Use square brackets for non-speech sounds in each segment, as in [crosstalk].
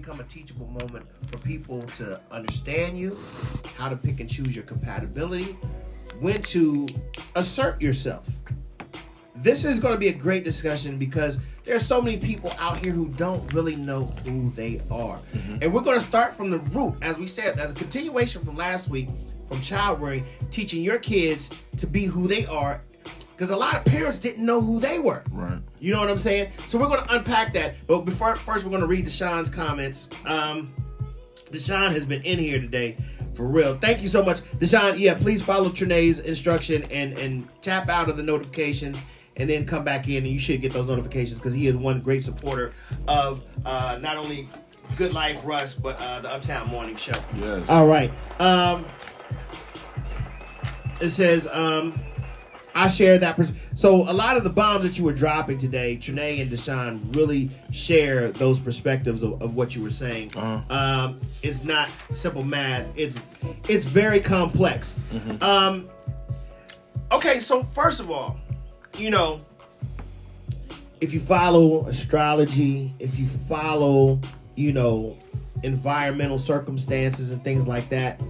become a teachable moment for people to understand you, how to pick and choose your compatibility, when to assert yourself. This is going to be a great discussion because there's so many people out here who don't really know who they are. Mm-hmm. And we're going to start from the root, as we said, as a continuation from last week, from child rearing, teaching your kids to be who they are. Because a lot of parents didn't know who they were. Right. You know what I'm saying? So we're going to unpack that. But before first, we're going to read Deshaun's comments. Um, Deshaun has been in here today for real. Thank you so much, Deshaun. Yeah, please follow Trinae's instruction and and tap out of the notifications. And then come back in, and you should get those notifications because he is one great supporter of uh, not only Good Life Rush, but uh, the Uptown Morning Show. Yes. All right. Um, it says, um, I share that. Pers- so a lot of the bombs that you were dropping today, Trinae and Deshaun really share those perspectives of, of what you were saying. Uh-huh. Um, it's not simple math. It's it's very complex. Um, okay, so first of all, you know, if you follow astrology, if you follow, you know, environmental circumstances and things like that,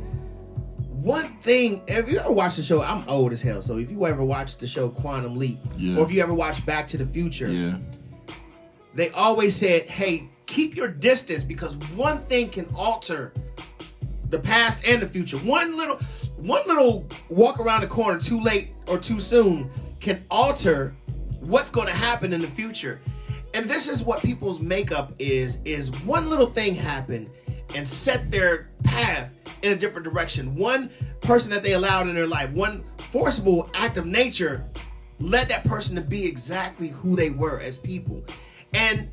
one thing, if you ever watch the show, I'm old as hell. So if you ever watch the show Quantum Leap, Yeah. or if you ever watch Back to the Future, Yeah. they always said, "Hey, keep your distance because one thing can alter the past and the future. One little, one little walk around the corner too late or too soon can alter what's going to happen in the future." And this is what people's makeup is: is one little thing happen and set their path in a different direction. One person that they allowed in their life, one forcible act of nature led that person to be exactly who they were as people. And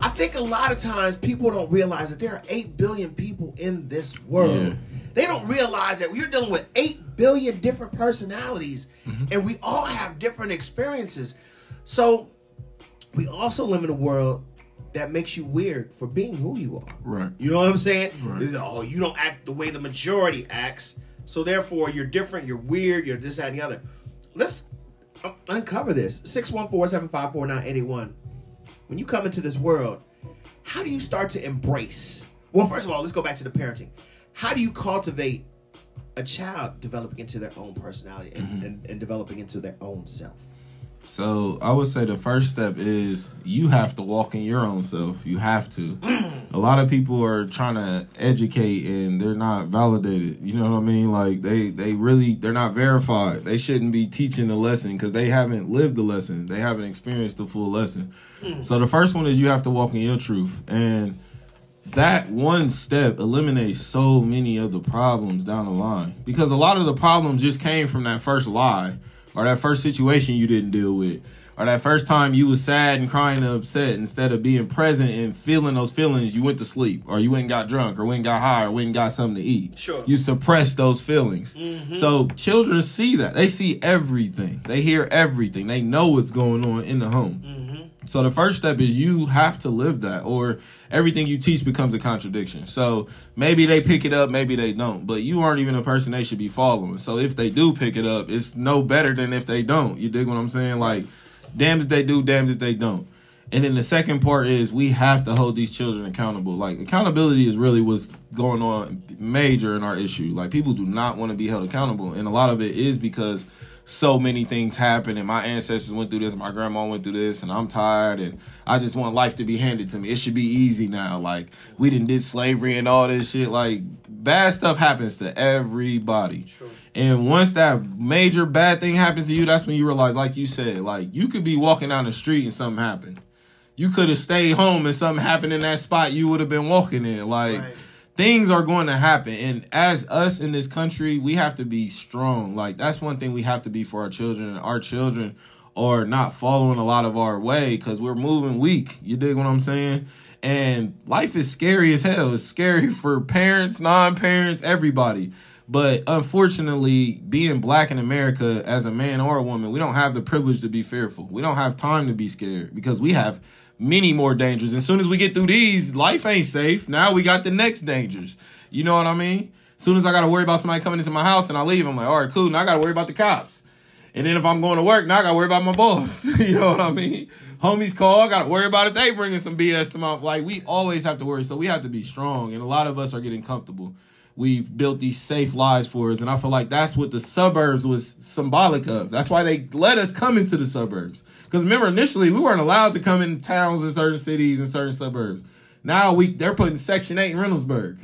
I think a lot of times people don't realize that there are 8 billion people in this world. Yeah. They don't realize that we're dealing with 8 billion different personalities mm-hmm. and we all have different experiences. So we also live in a world that makes you weird for being who you are. Right. You know what I'm saying? Right. It's, oh, you don't act the way the majority acts, so therefore you're different, you're weird, you're this, that, and the other. Let's uncover this. 614-754-9881. When you come into this world, how do you start to embrace? Well, first of all, let's go back to the parenting. How do you cultivate a child developing into their own personality and, mm-hmm. and, and developing into their own self? So I would say the first step is you have to walk in your own self. You have to. A lot of people are trying to educate and they're not validated. You know what I mean? Like they they really they're not verified. They shouldn't be teaching the lesson because they haven't lived the lesson. They haven't experienced the full lesson. Hmm. So the first one is you have to walk in your truth and that one step eliminates so many of the problems down the line because a lot of the problems just came from that first lie or that first situation you didn't deal with. Or that first time you was sad and crying and upset instead of being present and feeling those feelings you went to sleep. Or you went and got drunk or went and got high or went and got something to eat. Sure. you suppress those feelings. Mm-hmm. So children see that. They see everything. They hear everything. They know what's going on in the home mm-hmm. So the first step is you have to live that, or everything you teach becomes a contradiction. So maybe they pick it up, maybe they don't, but you aren't even a person they should be following. So if they do pick it up, it's no better than if they don't. You dig what I'm saying? Like, damn if they do, damn if they don't. And then the second part is we have to hold these children accountable. Like accountability is really what's going on major in our issue. Like people do not want to be held accountable, and a lot of it is because so many things happen and my ancestors went through this my grandma went through this and i'm tired and i just want life to be handed to me. It should be easy now. Like we didn't did slavery and all this shit. Like bad stuff happens to everybody. And once that major bad thing happens to you that's when you realize like you said like you could be walking down the street and something happened. You could have stayed home and something happened in that spot you would have been walking in. Like Right. Things are going to happen. And as us in this country we have to be strong. Like that's one thing we have to be for our children. Our children are not following a lot of our way because we're moving weak. You dig what i'm saying? And life is scary as hell. It's scary [laughs] for parents non-parents everybody. But unfortunately being black in america as a man or a woman we don't have the privilege to be fearful. We don't have time to be scared because we have many more dangers. As soon as we get through these, life ain't safe. Now we got the next dangers. You know what I mean? As soon as I got to worry about somebody coming into my house and I leave, I'm like, all right, cool. Now I got to worry about the cops. And then if I'm going to work, now I got to worry about my boss. [laughs] you know what I mean? homies call, I gotta worry about if they bringing some BS to my like. We always have to worry, so we have to be strong, and a lot of us are getting comfortable. We've built these safe lives for us, and I feel like that's what the suburbs was symbolic of. That's why they let us come into the suburbs. Because remember, initially we weren't allowed to come in towns in certain cities and certain suburbs. Now we they're putting Section Eight in Reynoldsburg.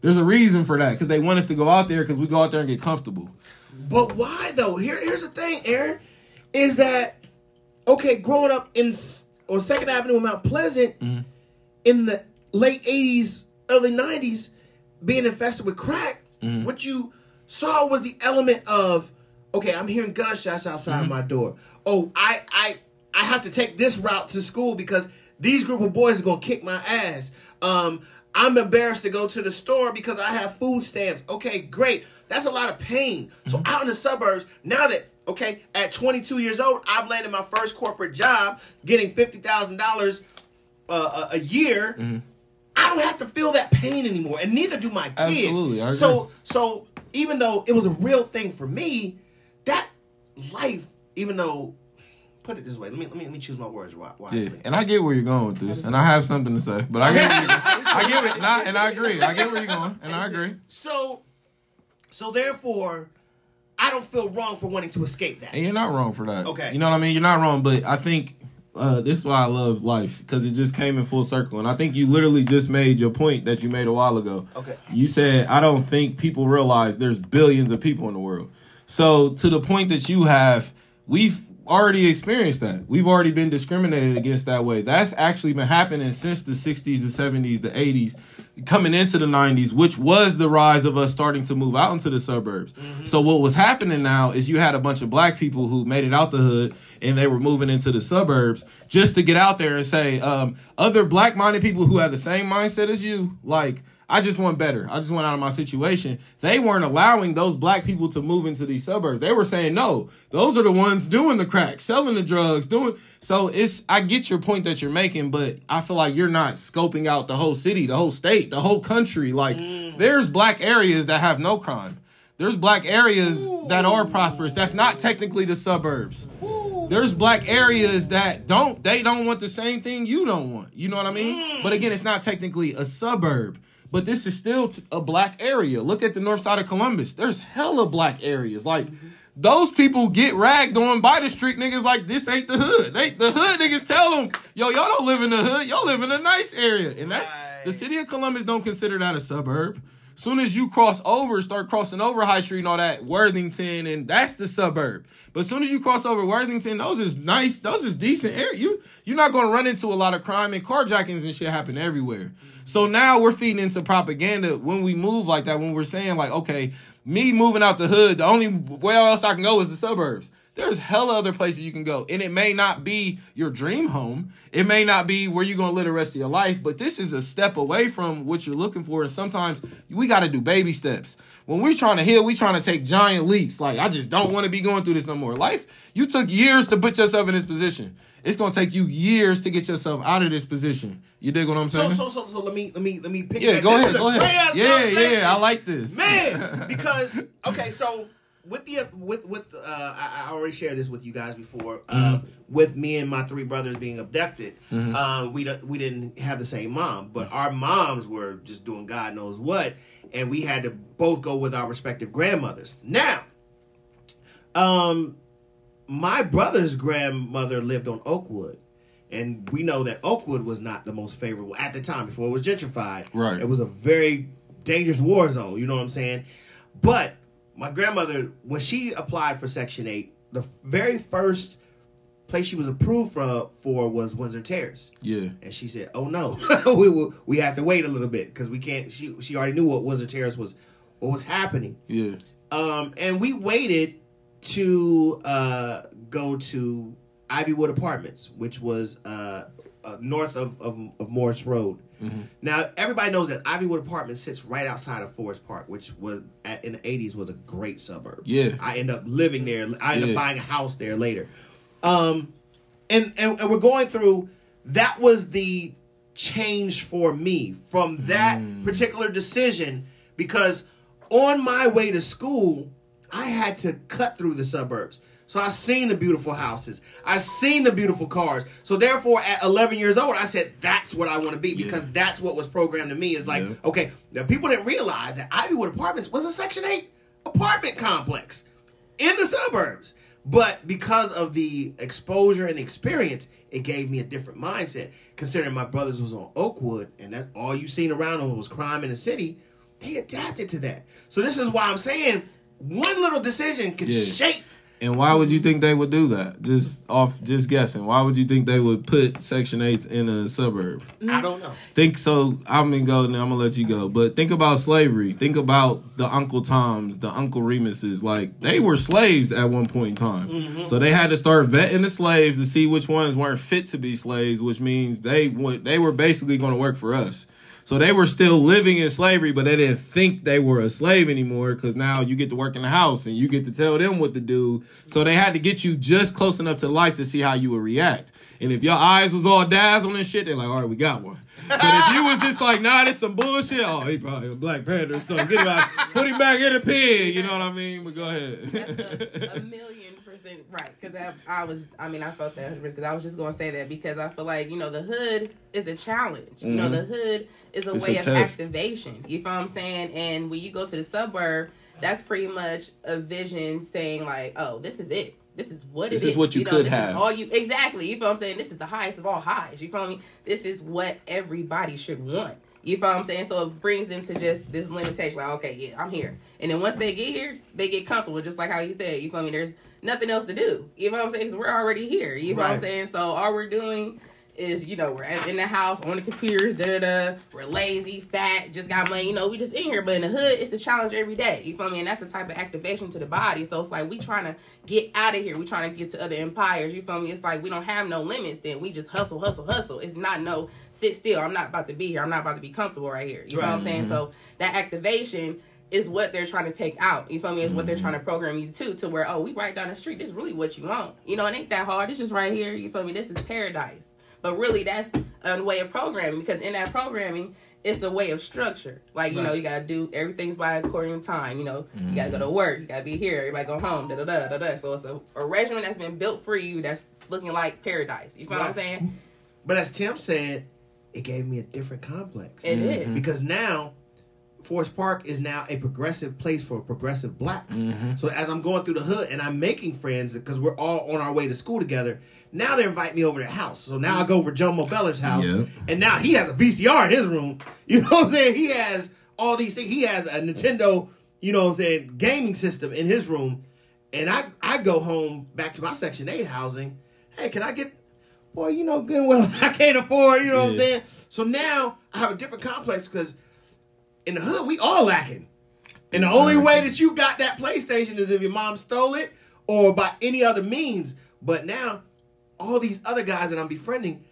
There's a reason for that because they want us to go out there because we go out there and get comfortable. But why though? Here, here's the thing, Aaron, is that okay? Growing up in on Second Avenue in Mount Pleasant Mm-hmm. in the late '80s, early '90s, being infested with crack, Mm-hmm. what you saw was the element of okay, I'm hearing gunshots outside Mm-hmm. my door. Oh, I, I, I have to take this route to school because these group of boys are gonna kick my ass. Um, I'm embarrassed to go to the store because I have food stamps. Okay, great. That's a lot of pain. So out in the suburbs, now that okay, at 22 years old, I've landed my first corporate job, getting fifty thousand dollars uh, a a year. I don't have to feel that pain anymore, and neither do my kids. Absolutely. So, so even though it was a real thing for me, that life, even though, put it this way, let me let me let me choose my words wisely. Yeah, and I get where you're going with this, and I have something to say, but I get where I get it, and I, and I agree. I get where you're going, and I agree. So, so therefore, I don't feel wrong for wanting to escape that. And you're not wrong for that. Okay. You know what I mean? You're not wrong, but I think uh, this is why I love life because it just came in full circle. And I think you literally just made your point that you made a while ago. Okay. You said, I don't think people realize there's billions of people in the world. So, to the point that you have, we've already experienced that. We've already been discriminated against that way. That's actually been happening since the 60s, the 70s, the 80s, coming into the 90s, which was the rise of us starting to move out into the suburbs. So, what was happening now is you had a bunch of black people who made it out the hood and they were moving into the suburbs just to get out there and say, um, other black minded people who have the same mindset as you, like, I just want better. I just want out of my situation. They weren't allowing those black people to move into these suburbs. They were saying, no, those are the ones doing the crack, selling the drugs, doing. So it's, I get your point that you're making, but I feel like you're not scoping out the whole city, the whole state, the whole country. Like, mm. there's black areas that have no crime. There's black areas that are prosperous. That's not technically the suburbs. There's black areas that don't they don't want the same thing you don't want. You know what I mean? Mm. But again, it's not technically a suburb. But this is still a black area. Look at the north side of Columbus. There's hella black areas. Like mm-hmm. those people get ragged on by the street niggas like this ain't the hood. They the hood niggas tell them, yo, y'all don't live in the hood. Y'all live in a nice area. And that's the city of Columbus don't consider that a suburb. Soon as you cross over, start crossing over High Street and all that, Worthington, and that's the suburb. But as soon as you cross over Worthington, those is nice, those is decent area. You you're not gonna run into a lot of crime and carjackings and shit happen everywhere. Mm-hmm. So now we're feeding into propaganda when we move like that, when we're saying like, okay, me moving out the hood, the only where else I can go is the suburbs. There's hella other places you can go. And it may not be your dream home. It may not be where you're going to live the rest of your life, but this is a step away from what you're looking for. And sometimes we got to do baby steps. When we're trying to heal, we trying to take giant leaps. Like, I just don't want to be going through this no more. Life, you took years to put yourself in this position. It's going to take you years to get yourself out of this position. You dig what I'm saying? so so so let me let me let me pick. yeah, that. go This ahead, go ahead. Yeah, yeah, I like this. man [laughs] because okay so with the with with uh I, I already shared this with you guys before uh Mm-hmm. with me and my three brothers being abducted um we don't we didn't have the same mom but our moms were just doing god knows what and we had to both go with our respective grandmothers now um my brother's grandmother lived on oakwood and we know that Oakwood was not the most favorable at the time before it was gentrified. Right. It was a very dangerous war zone, you know what I'm saying? But my grandmother, when she applied for Section 8, the very first place she was approved for, for was Windsor Terrace. Yeah. And she said, "Oh no, [laughs] we will, we have to wait a little bit because we can't." She she already knew what Windsor Terrace was, what was happening. Yeah. Um, and we waited to uh, go to Ivywood Apartments, which was uh, uh, north of, of, of Morse Road. Now, everybody knows that Ivywood Apartments sits right outside of Forest Park, which was at, in the '80s was a great suburb. Yeah. I end up living there. I end Yeah. up buying a house there later. Um, and, and and we're going through. That was the change for me from that particular decision because on my way to school, I had to cut through the suburbs. So I seen the beautiful houses. I seen the beautiful cars. So therefore, at 11 years old, I said that's what I want to be because Yeah. that's what was programmed to me. Is like, Yeah. okay, now people didn't realize that Ivywood Apartments was a Section 8 apartment complex in the suburbs. But because of the exposure and experience, it gave me a different mindset. Considering my brothers was on Oakwood and that all you seen around them was crime in the city, they adapted to that. So this is why I'm saying one little decision could Yeah. shape. And why would you think they would do that? Just off, just guessing. Why would you think they would put Section 8s in a suburb? I don't know. Think so. I'm gonna go, and I'm gonna let you go. But think about slavery. Think about the Uncle Toms, the Uncle Remuses. Like they were slaves at one point in time, mm-hmm. so they had to start vetting the slaves to see which ones weren't fit to be slaves, which means they they were basically going to work for us. So they were still living in slavery, but they didn't think they were a slave anymore because now you get to work in the house and you get to tell them what to do. So they had to get you just close enough to life to see how you would react. And if your eyes was all dazzling and shit, they're like, all right, we got one. But if you was just like, nah, this some bullshit, oh, he probably a Black Panther or something. Get him out, put him back in the pen. You know what I mean? But go ahead. A, a million percent right. Because I, I was, I mean, I felt that because I was just going to say that because I feel like, you know, the hood is a challenge. You know, the hood is a Mm-hmm. It's way a of test. activation. You feel what I'm saying? And when you go to the suburb, that's pretty much a vision saying, like, oh, this is it. This is what it is. This it is what you know, could this have. Is all you exactly. You feel what I'm saying? This is the highest of all highs. You feel me? This is what everybody should want. You feel what I'm saying? So it brings them to just this limitation, like, okay, yeah, I'm here. And then once they get here, they get comfortable, just like how you said. You feel me? There's nothing else to do. You know what I'm saying? Because we're already here. You know what I'm saying? So all we're doing is, you know, we're in the house on the computer, da da da. We're lazy, fat, just got money. You know, we just in here. But in the hood, it's a challenge every day. You feel me? And that's the type of activation to the body. So it's like we trying to get out of here. We trying to get to other empires. You feel me? It's like we don't have no limits. Then we just hustle, hustle, hustle. It's not no sit still. I'm not about to be here. I'm not about to be comfortable right here. You know what I'm Right. saying? Mm-hmm. So that activation is what they're trying to take out. You feel me? Is what they're mm-hmm. trying to program you to, to where oh, we right down the street. This is really what you want. You know, it ain't that hard. It's just right here. You feel me? This is paradise. But really, that's a way of programming because in that programming, it's a way of structure. Like you know, you gotta do everything's by according to time. You know, you gotta go to mm-hmm. work. You gotta be here. Everybody go home. Da da da da da. So it's a, a regimen that's been built for you. That's looking like paradise. You feel what I'm saying? But as Tim said, it gave me a different complex. It mm-hmm. is. because now Forest Park is now a progressive place for progressive blacks. Mm-hmm. So as I'm going through the hood and I'm making friends because we're all on our way to school together, now they invite me over to their house. So now I go over to Joe Mobeller's house, Yeah. and now he has a VCR in his room. [laughs] You know what I'm saying? He has all these things. He has a Nintendo, you know what I'm saying, gaming system in his room. And I, I go home back to my Section 8 housing. Hey, can I get boy, you know good well [laughs] I can't afford, you know what I'm saying? So now I have a different complex because in the hood we all lacking. And the only way that you got that PlayStation is if your mom stole it or by any other means. But now, all these other guys that I'm befriending,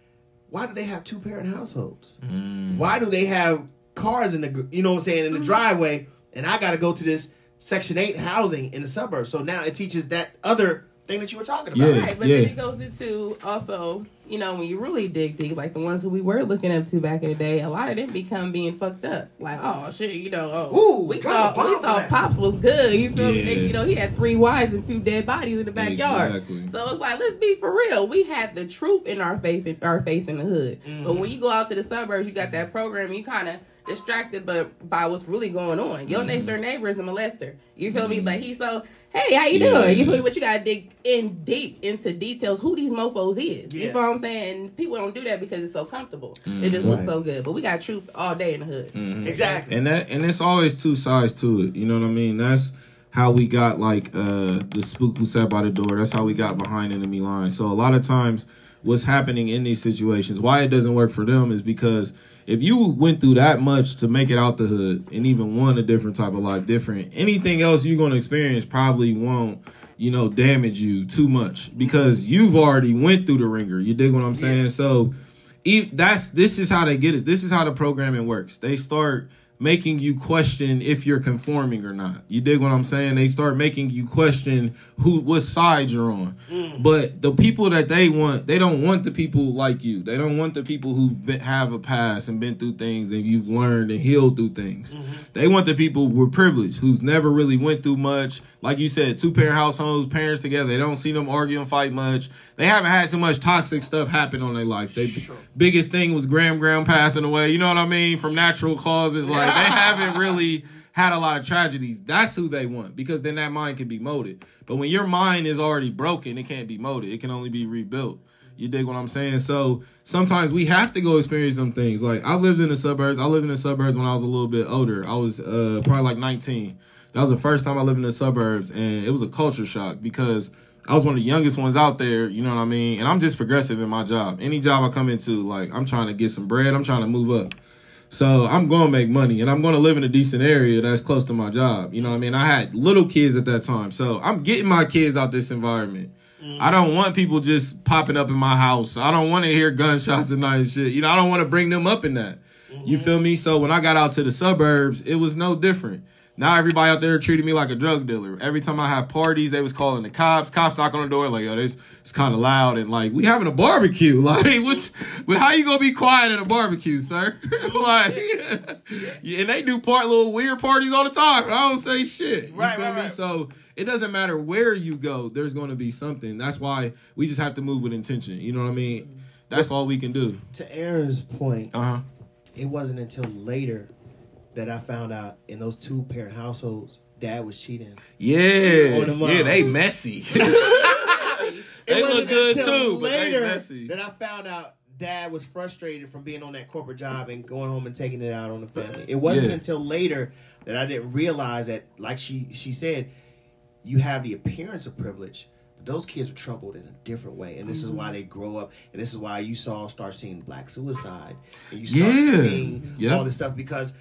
why do they have two parent households? Mm. Why do they have cars in the you know what I'm saying in the mm. driveway and I got to go to this section 8 housing in the suburbs. So now it teaches that other thing that you were talking about. Yeah. Right, but then it goes into also, you know, when you really dig deep, like the ones who we were looking up to back in the day, a lot of them become being fucked up. Like, oh shit, you know, oh, Ooh, we thought we thought pops was good. You feel me? Yeah. Next, you know, he had three wives and a few dead bodies in the backyard. Exactly. So it's like, let's be for real. We had the truth in our face, in our face in the hood. Mm-hmm. But when you go out to the suburbs, you got that program. You kind of distracted, but by what's really going on. Your Mm-hmm. next door neighbor is a molester. You feel me? But he's so, hey, how you Yeah. doing? You feel me? But you gotta dig in deep into details who these mofos is. Yeah. You feel what I'm saying? People don't do that because it's so comfortable. It just looks Right. so good. But we got truth all day in the hood. Exactly. and that and it's always two sides to it. You know what I mean? That's how we got like uh the spook who sat by the door. That's how we got behind enemy lines. So a lot of times, what's happening in these situations, why it doesn't work for them, is because if you went through that much to make it out the hood and even want a different type of life, different anything else you're gonna experience probably won't. You know, damage you too much because you've already went through the ringer. You dig what I'm saying? So, e- that's this is how they get it. This is how the programming works. They start making you question if you're conforming or not. You dig what I'm saying? They start making you question who what side you're on. Mm. But the people that they want, they don't want the people like you. They don't want the people who have a past and been through things and you've learned and healed through things. Mm-hmm. They want the people who are privileged, who's never really went through much. Like you said, two parent households, parents together. They don't see them argue and fight much. They haven't had so much toxic stuff happen on their life. They biggest thing was Graham Graham passing away. You know what I mean? From natural causes. Like they haven't really had a lot of tragedies. That's who they want because then that mind can be molded. But when your mind is already broken, it can't be molded. It can only be rebuilt. You dig what I'm saying? So sometimes we have to go experience some things. Like I lived in the suburbs. I lived in the suburbs when I was a little bit older. I was uh, probably like 19. That was the first time I lived in the suburbs, and it was a culture shock because I was one of the youngest ones out there. You know what I mean? And I'm just progressive in my job. Any job I come into, like I'm trying to get some bread. I'm trying to move up. So I'm going to make money and I'm going to live in a decent area that's close to my job. You know what I mean? I had little kids at that time. So I'm getting my kids out this environment. Mm. I don't want people just popping up in my house. I don't want to hear gunshots at night and [laughs] shit. You know, I don't want to bring them up in that. You mm-hmm. feel me? So when I got out to the suburbs, it was no different. Now everybody out there treating me like a drug dealer. Every time I have parties, they was calling the cops. Cops knock on the door like, yo, this it's kind of loud and like we having a barbecue. [laughs] Like, what's well, how you gonna be quiet at a barbecue, sir? [laughs] like, yeah, [laughs] and they do part little weird parties all the time. And I don't say shit. You Right, feel right, me? right. So it doesn't matter where you go. There's going to be something. That's why we just have to move with intention. You know what I mean? That's all we can do. To Aaron's point, Uh huh. it wasn't until later that I found out in those two parent households, dad was cheating. Yeah, the yeah, they messy. [laughs] They look good too, but they later messy. that I found out dad was frustrated from being on that corporate job and going home and taking it out on the family. It wasn't Yeah. until later that I didn't realize that, like she she said, you have the appearance of privilege. But those kids are troubled in a different way, and this is Mm-hmm. why they grow up, and this is why you saw start seeing black suicide, and you start Yeah. seeing Yeah. all this stuff because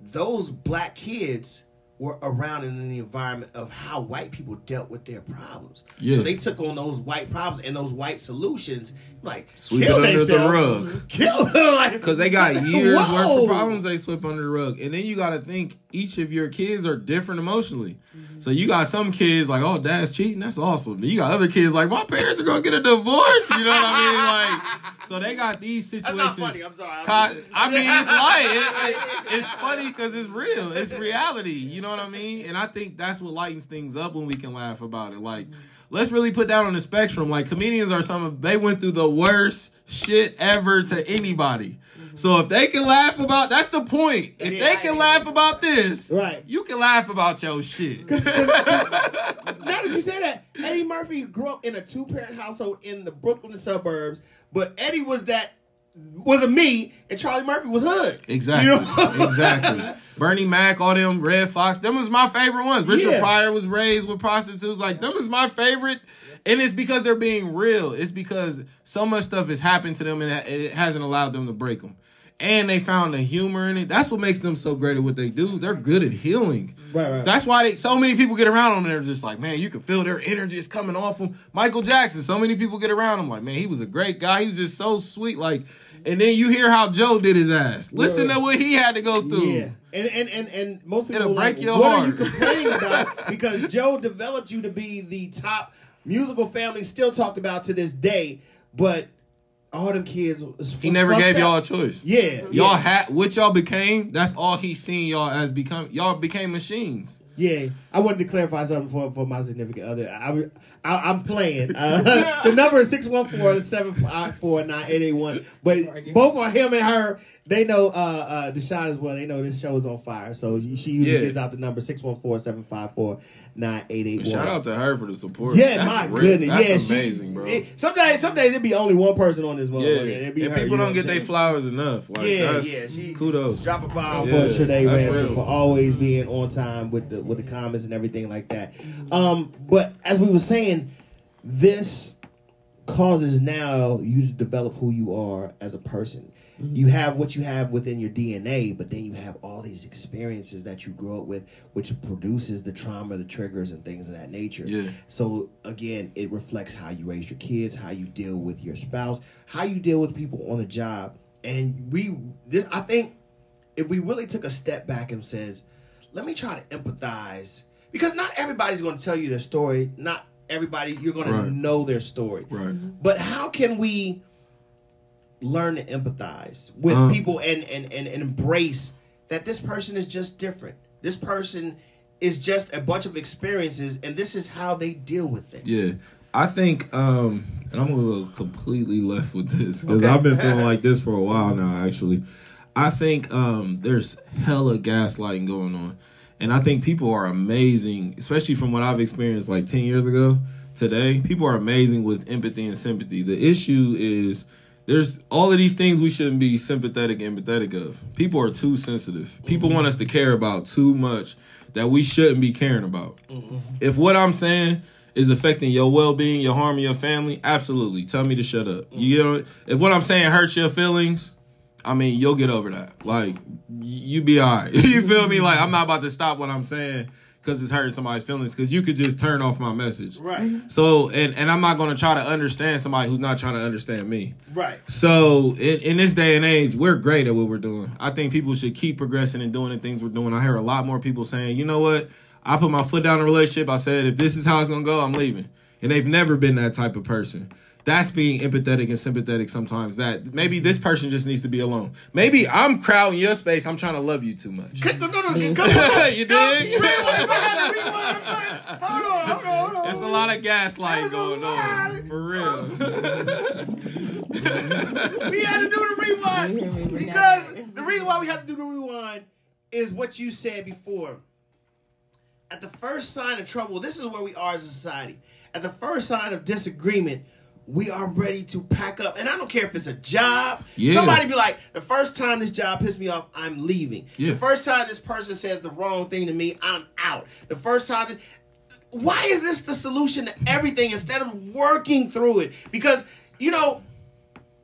those black kids were around in the environment of how white people dealt with their problems. Yeah. So they took on those white problems and those white solutions, like Sweep kill it under the rug. [laughs] kill like Because they got [laughs] years worth of problems they sweep under the rug. And then you got to think each of your kids are different emotionally. Mm-hmm. So you got some kids like, oh, dad's cheating. That's awesome. You got other kids like, my parents are going to get a divorce. You know what I mean? Like, so they got these That's situations. not funny. I'm sorry. I'm I mean, it's [laughs] like it, it- it's funny because it's real. It's reality. You know what I mean? And I think that's what lightens things up when we can laugh about it. Like, let's really put that on the spectrum. Like, comedians are some of they went through the worst shit ever to anybody. So if they can laugh about, that's the point. If Yeah, they can laugh about this, Right. You can laugh about your shit. [laughs] now that you say that, Eddie Murphy grew up in a two parent household in the Brooklyn suburbs, but Eddie was that was a me and Charlie Murphy was hood. Exactly. You know? [laughs] exactly. Bernie Mac, all them Redd Foxx, them was my favorite ones. Richard Yeah. Pryor was raised with prostitutes. Like them is my favorite. And it's because they're being real. It's because so much stuff has happened to them and it hasn't allowed them to break them. And they found the humor in it. That's what makes them so great at what they do. They're good at healing. Right, right. That's why they, so many people get around them and they're just like, man, you can feel their energy is coming off them. Michael Jackson, so many people get around him like, man, he was a great guy. He was just so sweet. Like, and then you hear how Joe did his ass. Listen Right. to what he had to go through. Yeah, and and and and most people It'll are like, break your what heart." are you [laughs] complaining about? because Joe developed you to be the top musical family, still talked about to this day. But all them kids, was, He was never gave up. y'all a choice. Yeah, Y'all yeah, had what y'all became. That's all he seen y'all as become. Y'all became machines. yeah. I wanted to clarify something for, for my significant other. I, I I'm playing. Uh, [laughs] the number is 614-754-9881. But both are him and her. They know uh, uh, Deshaun as well. They know this show is on fire. So she usually Yeah. gives out the number 614-754-9881. Shout out to her for the support. Yeah, That's my real- goodness. That's yeah, she- amazing, bro. it- some days, some days it be only one person on this yeah, motherfucker. be and her, people don't get their flowers enough. Like, Yeah, yeah, she- kudos. Drop a bomb Yeah, for Trinae Ransom real. for always being on time with the with the comments and everything like that. Um, but as we were saying, this causes now you to develop who you are as a person. You have what you have within your DNA, but then you have all these experiences that you grow up with, which produces the trauma, the triggers, and things of that nature. Yeah. So again, it reflects how you raise your kids, how you deal with your spouse, how you deal with people on the job, and we. This I think if we really took a step back and says, let me try to empathize, because not everybody's going to tell you their story. Not everybody you're going Right. to know their story. Right. But how can we learn to empathize with Uh. people and, and, and, and embrace that this person is just different? This person is just a bunch of experiences, and this is how they deal with things. Yeah. I think, um, and I'm gonna go completely left with this because Okay. I've been [laughs] feeling like this for a while now. Actually, I think um, there's hella gaslighting going on, and I think people are amazing, especially from what I've experienced like ten years ago. Today, people are amazing with empathy and sympathy. The issue is there's all of these things we shouldn't be sympathetic and empathetic of. People are too sensitive. People mm-hmm. want us to care about too much that we shouldn't be caring about. Mm-hmm. If what I'm saying is affecting your well-being, your harm, your family, absolutely. Tell me to shut up. You mm-hmm. know, if what I'm saying hurts your feelings, I mean, you'll get over that. Like, you be alright. [laughs] you feel me? Like, I'm not about to stop what I'm saying because it's hurting somebody's feelings. Because you could just turn off my message. Right. Mm-hmm. So, and and I'm not going to try to understand somebody who's not trying to understand me. Right. So in, in this day and age, we're great at what we're doing. I think people should keep progressing and doing the things we're doing. I hear a lot more people saying, you know what? I put my foot down in a relationship. I said, if this is how it's gonna go, I'm leaving. And they've never been that type of person. That's being empathetic and sympathetic sometimes. That maybe this person just needs to be alone. Maybe I'm crowding your space. I'm trying to love you too much. No, no, no, no, come on. [laughs] you Go, dig? rewind, rewind, rewind, rewind. Hold on, hold on, hold on. It's a lot of gaslighting going lot. on. For real. [laughs] We [laughs] had to do the rewind because the reason why we had to do the rewind is what you said before. At the first sign of trouble, this is where we are as a society. At the first sign of disagreement, we are ready to pack up. And I don't care if it's a job. Yeah. Somebody be like, the first time this job pissed me off, I'm leaving. Yeah. The first time this person says the wrong thing to me, I'm out. The first time this, why is this the solution to everything instead of working through it? Because, you know,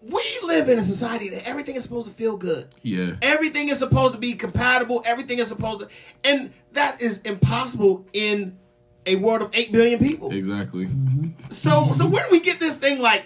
we live in a society that everything is supposed to feel good. Yeah. Everything is supposed to be compatible. Everything is supposed to, and that is impossible in a world of eight billion people. Exactly. So, so where do we get this thing like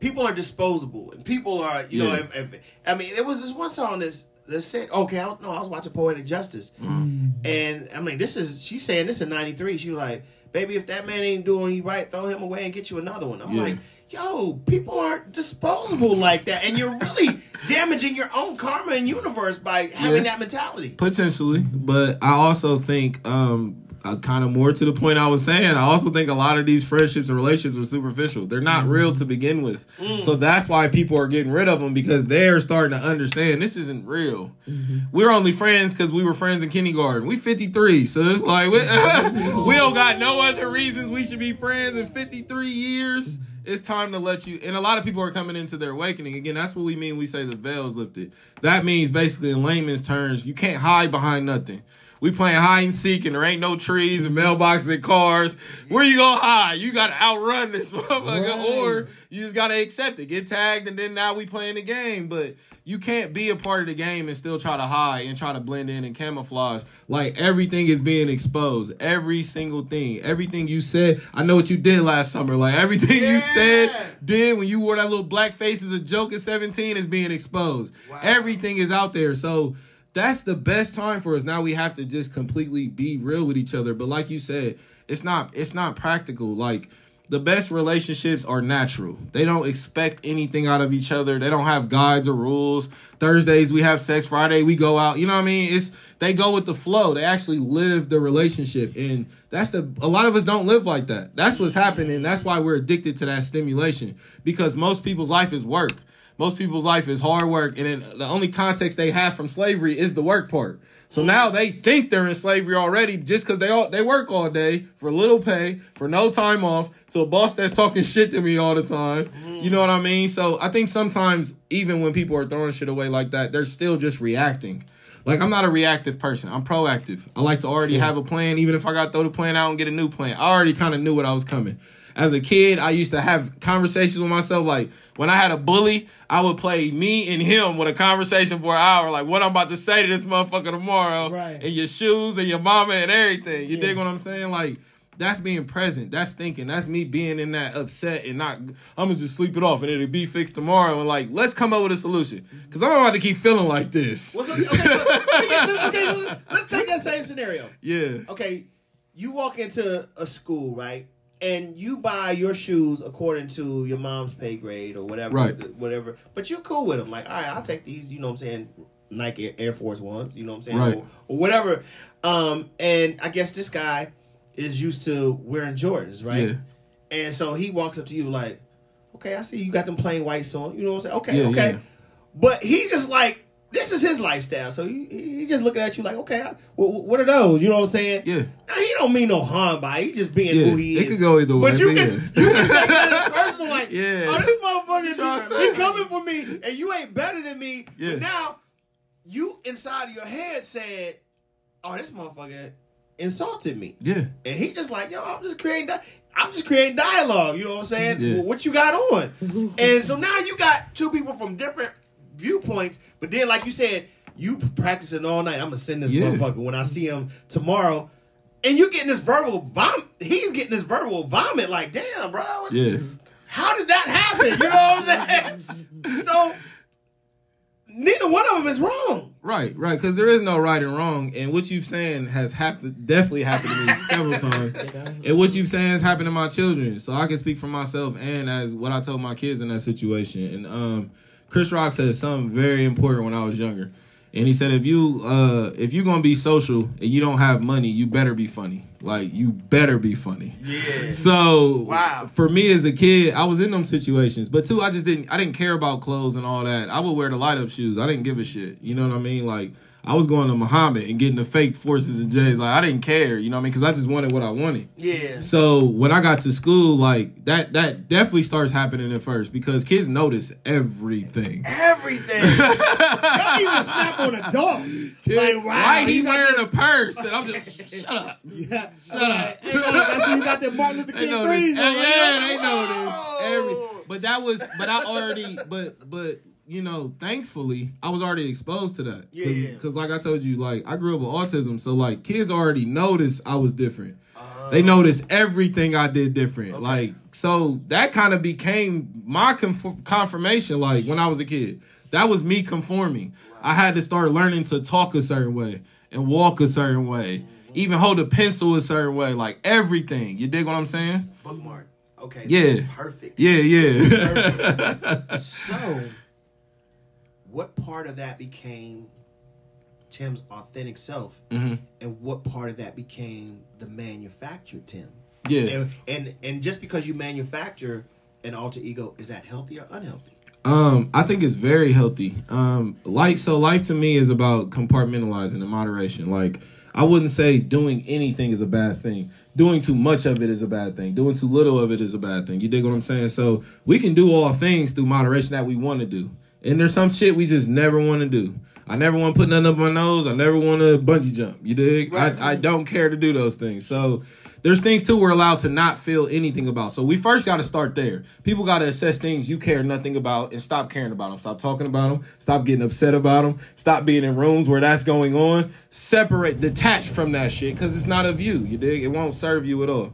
people are disposable and people are, you know, if, if, I mean, there was this one song that's that said, okay, I, no, I was watching Poetic Justice, and I mean, this is she's saying this in '93. She was like, baby, if that man ain't doing you right, throw him away and get you another one. I'm Yeah. like. Yo, people aren't disposable like that, and you're really [laughs] damaging your own karma and universe by having Yeah. that mentality. Potentially, but I also think, um, uh, kind of more to the point I was saying, I also think a lot of these friendships and relationships are superficial. They're not mm-hmm. real to begin with. Mm. So that's why people are getting rid of them because they're starting to understand this isn't real. Mm-hmm. We're only friends because we were friends in kindergarten. We 53, so it's like we, [laughs] we don't got no other reasons we should be friends in 53 years. It's time to let you. And a lot of people are coming into their awakening. Again, that's what we mean. We say the veil's lifted. That means basically, in layman's terms, you can't hide behind nothing. We playing hide and seek, and there ain't no trees and mailboxes and cars. Where you gonna hide? You gotta outrun this [laughs] motherfucker, Right. or you just gotta accept it, get tagged, and then now we playing the game. But you can't be a part of the game and still try to hide and try to blend in and camouflage. Like everything is being exposed. Every single thing. Everything you said. I know what you did last summer. Like everything you said, did when you wore that little black face as a joke at 17 is being exposed. Wow. Everything is out there. So that's the best time for us. Now we have to just completely be real with each other. But like you said, it's not it's not practical. Like the best relationships are natural. They don't expect anything out of each other. They don't have guides or rules. Thursdays we have sex, Friday we go out. You know what I mean? It's they go with the flow. They actually live the relationship. And that's the a lot of us don't live like that. That's what's happening. That's why we're addicted to that stimulation. Because most people's life is work. Most people's life is hard work, and then the only context they have from slavery is the work part. So now they think they're in slavery already just because they all they work all day for little pay, for no time off, to a boss that's talking shit to me all the time. You know what I mean? So I think sometimes even when people are throwing shit away like that, they're still just reacting. Like I'm not a reactive person. I'm proactive. I like to already have a plan, even if I got to throw the plan out and get a new plan. I already kind of knew what I was coming. As a kid, I used to have conversations with myself. Like when I had a bully, I would play me and him with a conversation for an hour. Like what I'm about to say to this motherfucker tomorrow, Right. and your shoes and your mama and everything. You dig what I'm saying? Like that's being present. That's thinking. That's me being in that upset and not. I'm gonna just sleep it off and it'll be fixed tomorrow. And like, let's come up with a solution mm-hmm. because I'm about to keep feeling like this. What's okay, okay, so, okay, so let's take that same scenario. [laughs] Yeah. Okay, you walk into a school, right? And you buy your shoes according to your mom's pay grade or whatever, Right. whatever. But you're cool with them. Like, all right, I'll take these. You know what I'm saying? Nike Air Force Ones. You know what I'm saying? Right. Or, or whatever. Um, and I guess this guy is used to wearing Jordans, right? Yeah. And so he walks up to you like, okay, I see you got them plain whites on. You know what I'm saying? Okay, Yeah, okay. yeah. But he's just like, this is his lifestyle. So he, he just looking at you like, okay, I, wh- what are those? You know what I'm saying? Yeah. Now, he don't mean no harm by it. He just being Yeah, who he it is. could go either way, But you can, you can take that as personal, like, [laughs] Yeah. oh, this motherfucker, he, coming for me, and you ain't better than me. Yeah. But now, you inside of your head said, oh, this motherfucker insulted me. Yeah. And he just like, yo, I'm just creating di- I'm just creating dialogue, you know what I'm saying? Yeah. Well, what you got on? and so now you got two people from different viewpoints, but then like you said, you practicing all night. I'm gonna send this Yeah. motherfucker when I see him tomorrow. And you getting this verbal vomit. He's getting this verbal vomit. Like, damn, bro. Yeah. How did that happen? You know what I'm saying? [laughs] so neither one of them is wrong. Right, right, because there is no right and wrong, and what you've saying has happened, definitely happened to me [laughs] several times, and what you've saying has happened to my children. So I can speak for myself and as what I told my kids in that situation. And um, Chris Rock said something very important when I was younger, and he said if you uh, if you're gonna be social and you don't have money, you better be funny. Like you better be funny. Yeah. So Wow. for me as a kid, I was in them situations. But two, I just didn't I didn't care about clothes and all that. I would wear the light up shoes. I didn't give a shit. You know what I mean? Like I was going to Muhammad and getting the fake forces and J's. Like I didn't care. You know what I mean? Because I just wanted what I wanted. Yeah. So when I got to school, like that that definitely starts happening at first because kids notice everything. Everything. [laughs] Y'all even snap on adults. Like, wow. Why he you wearing that- a purse? And I'm just shut up. [laughs] Yeah. Shut up. Hey, no, that's when you got that Martin Luther [laughs] They King know threes this. on. Yeah, Like, they know this. Every, but that was, but I already, but but you know, thankfully, I was already exposed to that. Yeah, Cause, Yeah. 'cause like I told you, like I grew up with autism, so like kids already noticed I was different. Uh, They noticed everything I did different. Okay. Like so, that kind of became my conf- confirmation. Like when I was a kid, that was me conforming. I had to start learning to talk a certain way and walk a certain way, Mm-hmm. even hold a pencil a certain way. Like everything. You dig what I'm saying? Bookmark. Okay. Yeah. This is perfect. Yeah, [laughs] yeah. So, what part of that became Tim's authentic self, Mhm. and what part of that became the manufactured Tim? yeah. And, and and just because you manufacture an alter ego, is that healthy or unhealthy? Um, I think it's very healthy. Um, like so, life to me is about compartmentalizing and moderation. Like I wouldn't say doing anything is a bad thing. Doing too much of it is a bad thing. Doing too little of it is a bad thing. You dig what I'm saying? So we can do all things through moderation that we want to do. And there's some shit we just never want to do. I never want to put nothing up my nose. I never want to bungee jump. You dig? Right. I, I don't care to do those things. So there's things too we're allowed to not feel anything about. So we first got to start there. People got to assess things you care nothing about and stop caring about them. Stop talking about them. Stop getting upset about them. Stop being in rooms where that's going on. Separate, detach from that shit because it's not of you. You dig? It won't serve you at all.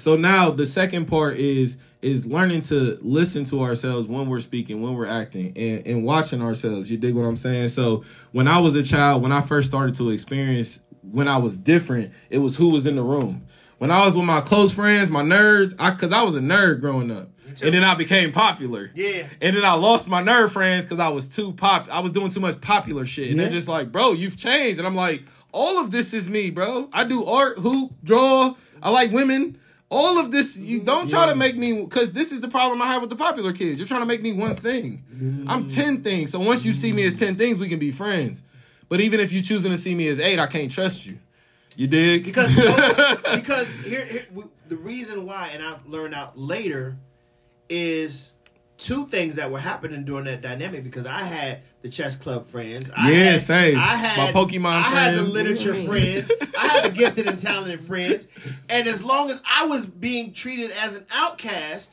So now the second part is is learning to listen to ourselves when we're speaking, when we're acting, and, and watching ourselves. You dig what I'm saying? So when I was a child, when I first started to experience when I was different, it was who was in the room. When I was with my close friends, my nerds, I cause I was a nerd growing up. And then I became popular. Yeah. And then I lost my nerd friends because I was too pop. I was doing too much popular shit. And they're just like, bro, you've changed. And I'm like, all of this is me, bro. I do art, hoop, draw. I like women. All of this, you mm-hmm. don't try to make me, because this is the problem I have with the popular kids. You're trying to make me one thing. Mm-hmm. I'm 10 things. So once you see me as 10 things, we can be friends. But even if you're choosing to see me as eight, I can't trust you. You dig? Because [laughs] because here, here the reason why, and i've learned out later, is two things that were happening during that dynamic. Because I had the chess club friends. I Yeah, had, same. I had My Pokemon friends. I had the literature mm-hmm. friends. I had the gifted and [laughs] talented friends. And as long as I was being treated as an outcast,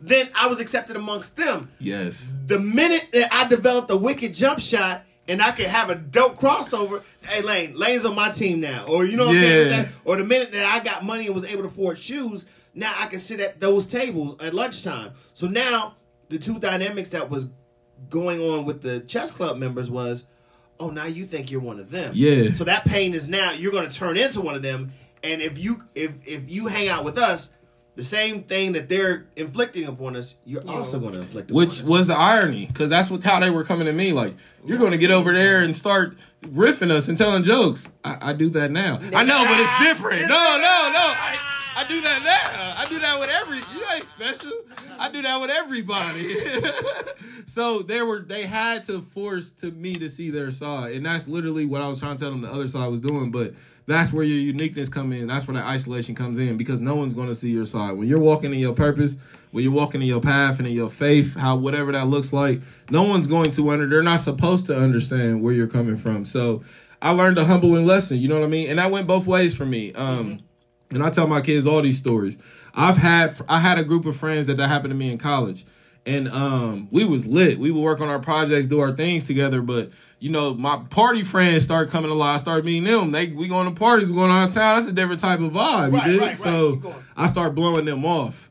then I was accepted amongst them. yes. The minute that I developed a wicked jump shot and I could have a dope crossover. Hey, Lane, Lane's on my team now, or you know what I'm saying? Or the minute that I got money and was able to afford shoes, now I can sit at those tables at lunchtime. So now the two dynamics that was going on with the chess club members was, oh, now you think you're one of them. Yeah. So that pain is now you're going to turn into one of them, and if you if if you hang out with us. The same thing that they're inflicting upon us, you're also going to inflict upon Which us. was the irony, because that's what how they were coming to me. Like, you're going to get over there and start riffing us and telling jokes. I, I do that now. I know, but it's different. No, no, no. I, I do that now. I do that with every. You ain't special. I do that with everybody. [laughs] so they were. They had to force to me to see their side, and that's literally what I was trying to tell them. The other side was doing, but. That's where your uniqueness come in. That's where the isolation comes in because no one's going to see your side. When you're walking in your purpose, when you're walking in your path and in your faith, how whatever that looks like, no one's going to under. They're not supposed to understand where you're coming from. So I learned a humbling lesson. You know what I mean? And that went both ways for me. Um, and I tell my kids all these stories. I've had I had a group of friends that that happened to me in college, and um, we was lit. We would work on our projects, do our things together. But you know, my party friends start coming along. I started meeting them. They we going to parties, we going out of town. That's a different type of vibe. Right, you right, right. So I start blowing them off.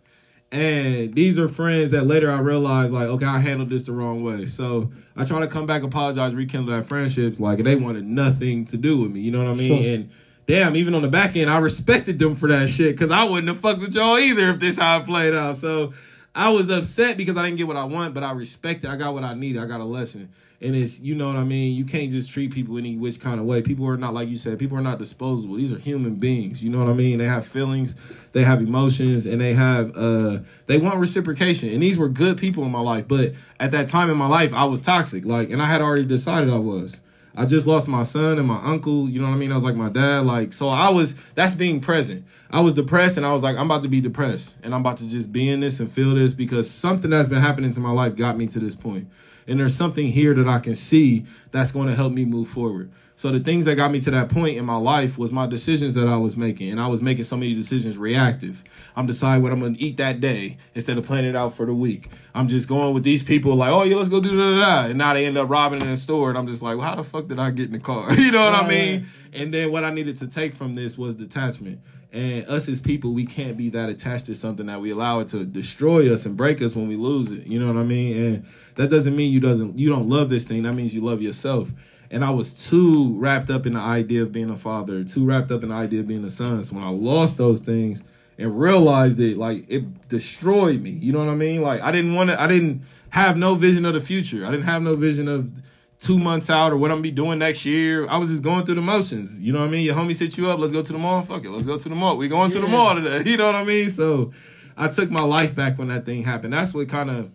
And these are friends that later I realized, like, okay, I handled this the wrong way. So I try to come back, apologize, rekindle that friendships. Like, they wanted nothing to do with me. You know what I mean? Sure. And damn, even on the back end, I respected them for that shit because I wouldn't have fucked with y'all either if this how it played out. So I was upset because I didn't get what I want, but I respected. I got what I needed. I got a lesson. And it's, you know what I mean? You can't just treat people any which kind of way. People are not, like you said, people are not disposable. These are human beings. You know what I mean? They have feelings, they have emotions, and they have, uh, they want reciprocation. And these were good people in my life. But at that time in my life, I was toxic. Like, and I had already decided I was. I just lost my son and my uncle. You know what I mean? I was like my dad. Like, so I was, that's being present. I was depressed and I was like, I'm about to be depressed and I'm about to just be in this and feel this because something that's been happening to my life got me to this point. And there's something here that I can see that's going to help me move forward. So the things that got me to that point in my life was my decisions that I was making. And I was making so many decisions reactive. I'm deciding what I'm going to eat that day instead of planning it out for the week. I'm just going with these people like, oh, yeah, let's go do da da da. And now they end up robbing in a store. And I'm just like, well, how the fuck did I get in the car? [laughs] you know what I mean? And then what I needed to take from this was detachment. And us as people, we can't be that attached to something that we allow it to destroy us and break us when we lose it. You know what I mean? And that doesn't mean you doesn't you don't love this thing. That means you love yourself. And I was too wrapped up in the idea of being a father, too wrapped up in the idea of being a son. So when I lost those things and realized it, like it destroyed me. You know what I mean? Like I didn't want to. I didn't have no vision of the future. I didn't have no vision of two months out or what I'm gonna be doing next year. I was just going through the motions. You know what I mean? Your homie set you up. Let's go to the mall. Fuck it. Let's go to the mall. We going to the mall today. [laughs] You know what I mean? So I took my life back when that thing happened. That's what kind of